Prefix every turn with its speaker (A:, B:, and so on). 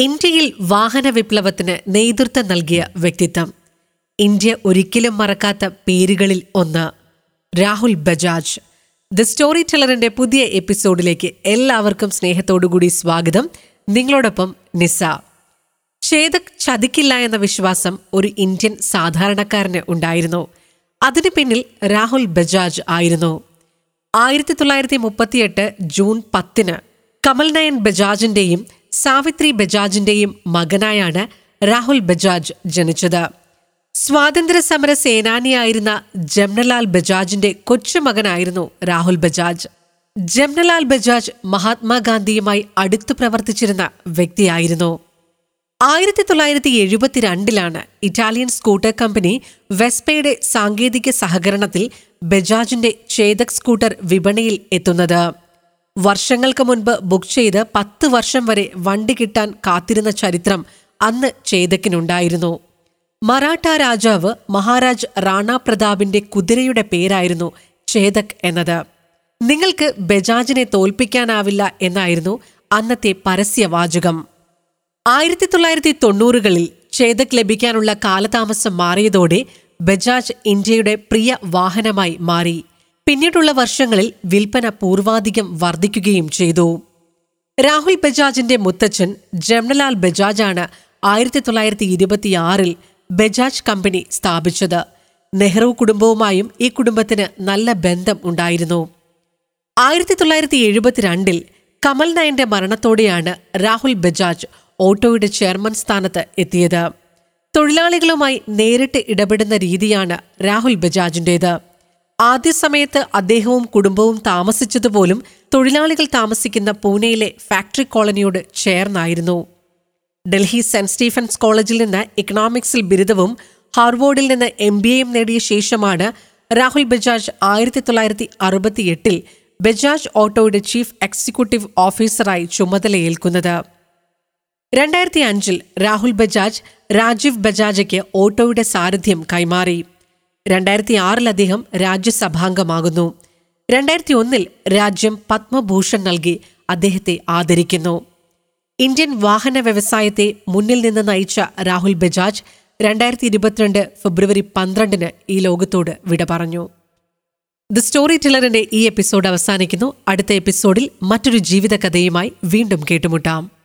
A: ഇന്ത്യയിൽ വാഹന വിപ്ലവത്തിന് നേതൃത്വം നൽകിയ വ്യക്തിത്വം. ഇന്ത്യ ഒരിക്കലും മറക്കാത്ത പേരുകളിൽ ഒന്ന് രാഹുൽ ബജാജ്. ദ സ്റ്റോറി ടെലറിന്റെ പുതിയ എപ്പിസോഡിലേക്ക് എല്ലാവർക്കും സ്നേഹത്തോടുകൂടി സ്വാഗതം. നിങ്ങളോടൊപ്പം നിസ. ഛേദക് ചതിക്കില്ല എന്ന വിശ്വാസം ഒരു ഇന്ത്യൻ സാധാരണക്കാരന് ഉണ്ടായിരുന്നു. അതിനു പിന്നിൽ രാഹുൽ ബജാജ് ആയിരുന്നു. ആയിരത്തി തൊള്ളായിരത്തി മുപ്പത്തിയെട്ട് ജൂൺ പത്തിന് കമൽനയൻ ബജാജിന്റെയും സാവിത്രി ബജാജിന്റെയും മകനായാണ് രാഹുൽ ബജാജ് ജനിച്ചത്. സ്വാതന്ത്ര്യ സമര സേനാനിയായിരുന്ന ജംനലാൽ ബജാജിന്റെ കൊച്ചുമകനായിരുന്നു രാഹുൽ ബജാജ്. ജംനലാൽ ബജാജ് മഹാത്മാഗാന്ധിയുമായി അടുത്തു പ്രവർത്തിച്ചിരുന്ന വ്യക്തിയായിരുന്നു. ആയിരത്തി തൊള്ളായിരത്തി എഴുപത്തിരണ്ടിലാണ് ഇറ്റാലിയൻ സ്കൂട്ടർ കമ്പനി വെസ്പയുടെ സാങ്കേതിക സഹകരണത്തിൽ ബജാജിന്റെ ചേതക് സ്കൂട്ടർ വിപണിയിൽ എത്തുന്നത്. വർഷങ്ങൾക്ക് മുൻപ് ബുക്ക് ചെയ്ത് പത്ത് വർഷം വരെ വണ്ടി കിട്ടാൻ കാത്തിരുന്ന ചരിത്രം അന്ന് ചേതക്കിനുണ്ടായിരുന്നു. മറാഠ രാജാവ് മഹാരാജ് റാണ പ്രതാപിന്റെ കുതിരയുടെ പേരായിരുന്നു ചേതക് എന്നത്. നിങ്ങൾക്ക് ബജാജിനെ തോൽപ്പിക്കാനാവില്ല എന്നായിരുന്നു അന്നത്തെ പരസ്യവാചകം. ആയിരത്തി തൊള്ളായിരത്തി തൊണ്ണൂറുകളിൽ ചേതക് ലഭിക്കാനുള്ള കാലതാമസം മാറിയതോടെ ബജാജ് ഇന്ത്യയുടെ പ്രിയ വാഹനമായി മാറി. പിന്നീടുള്ള വർഷങ്ങളിൽ വിൽപ്പന പൂർവാധികം വർദ്ധിക്കുകയും ചെയ്തു. രാഹുൽ ബജാജിന്റെ മുത്തച്ഛൻ ജംനലാൽ ബജാജാണ് ആയിരത്തി തൊള്ളായിരത്തി ഇരുപത്തിയാറിൽ ബജാജ് കമ്പനി സ്ഥാപിച്ചത്. നെഹ്റു കുടുംബവുമായും ഈ കുടുംബത്തിന് നല്ല ബന്ധം ഉണ്ടായിരുന്നു. ആയിരത്തി തൊള്ളായിരത്തി എഴുപത്തിരണ്ടിൽ കമൽ നയന്റെ മരണത്തോടെയാണ് രാഹുൽ ബജാജ് ഓട്ടോയുടെ ചെയർമാൻ സ്ഥാനത്ത് എത്തിയത്. തൊഴിലാളികളുമായി നേരിട്ട് ഇടപെടുന്ന രീതിയാണ് രാഹുൽ ബജാജിന്റേത്. ആദ്യ സമയത്ത് അദ്ദേഹവും കുടുംബവും താമസിച്ചതുപോലും തൊഴിലാളികൾ താമസിക്കുന്ന പൂനെയിലെ ഫാക്ടറി കോളനിയോട് ചേർന്നായിരുന്നു. ഡൽഹി സെന്റ് സ്റ്റീഫൻസ് കോളേജിൽ നിന്ന് ഇക്കണോമിക്സിൽ ബിരുദവും ഹാർവേഡിൽ നിന്ന് എം ബി എയും നേടിയ ശേഷമാണ് രാഹുൽ ബജാജ് ആയിരത്തി തൊള്ളായിരത്തി അറുപത്തിയെട്ടിൽ ബജാജ് ഓട്ടോയുടെ ചീഫ് എക്സിക്യൂട്ടീവ് ഓഫീസറായി ചുമതലയേൽക്കുന്നത്. രണ്ടായിരത്തി അഞ്ചിൽ രാഹുൽ ബജാജ് രാജീവ് ബജാജയ്ക്ക് ഓട്ടോയുടെ സാരഥ്യം കൈമാറി. രണ്ടായിരത്തി അദ്ദേഹം രാജ്യസഭാംഗമാകുന്നു. രണ്ടായിരത്തി ഒന്നിൽ രാജ്യം പത്മഭൂഷൺ നൽകി അദ്ദേഹത്തെ ആദരിക്കുന്നു. ഇന്ത്യൻ വാഹന വ്യവസായത്തെ മുന്നിൽ നിന്ന് നയിച്ച രാഹുൽ ബജാജ് രണ്ടായിരത്തി ഇരുപത്തിരണ്ട് ഫെബ്രുവരി പന്ത്രണ്ടിന് ഈ ലോകത്തോട് വിട പറഞ്ഞു. ദി സ്റ്റോറി ടെല്ലറിന്റെ ഈ എപ്പിസോഡ് അവസാനിക്കുന്നു. അടുത്ത എപ്പിസോഡിൽ മറ്റൊരു ജീവിതകഥയുമായി വീണ്ടും കേട്ടുമുട്ടാം.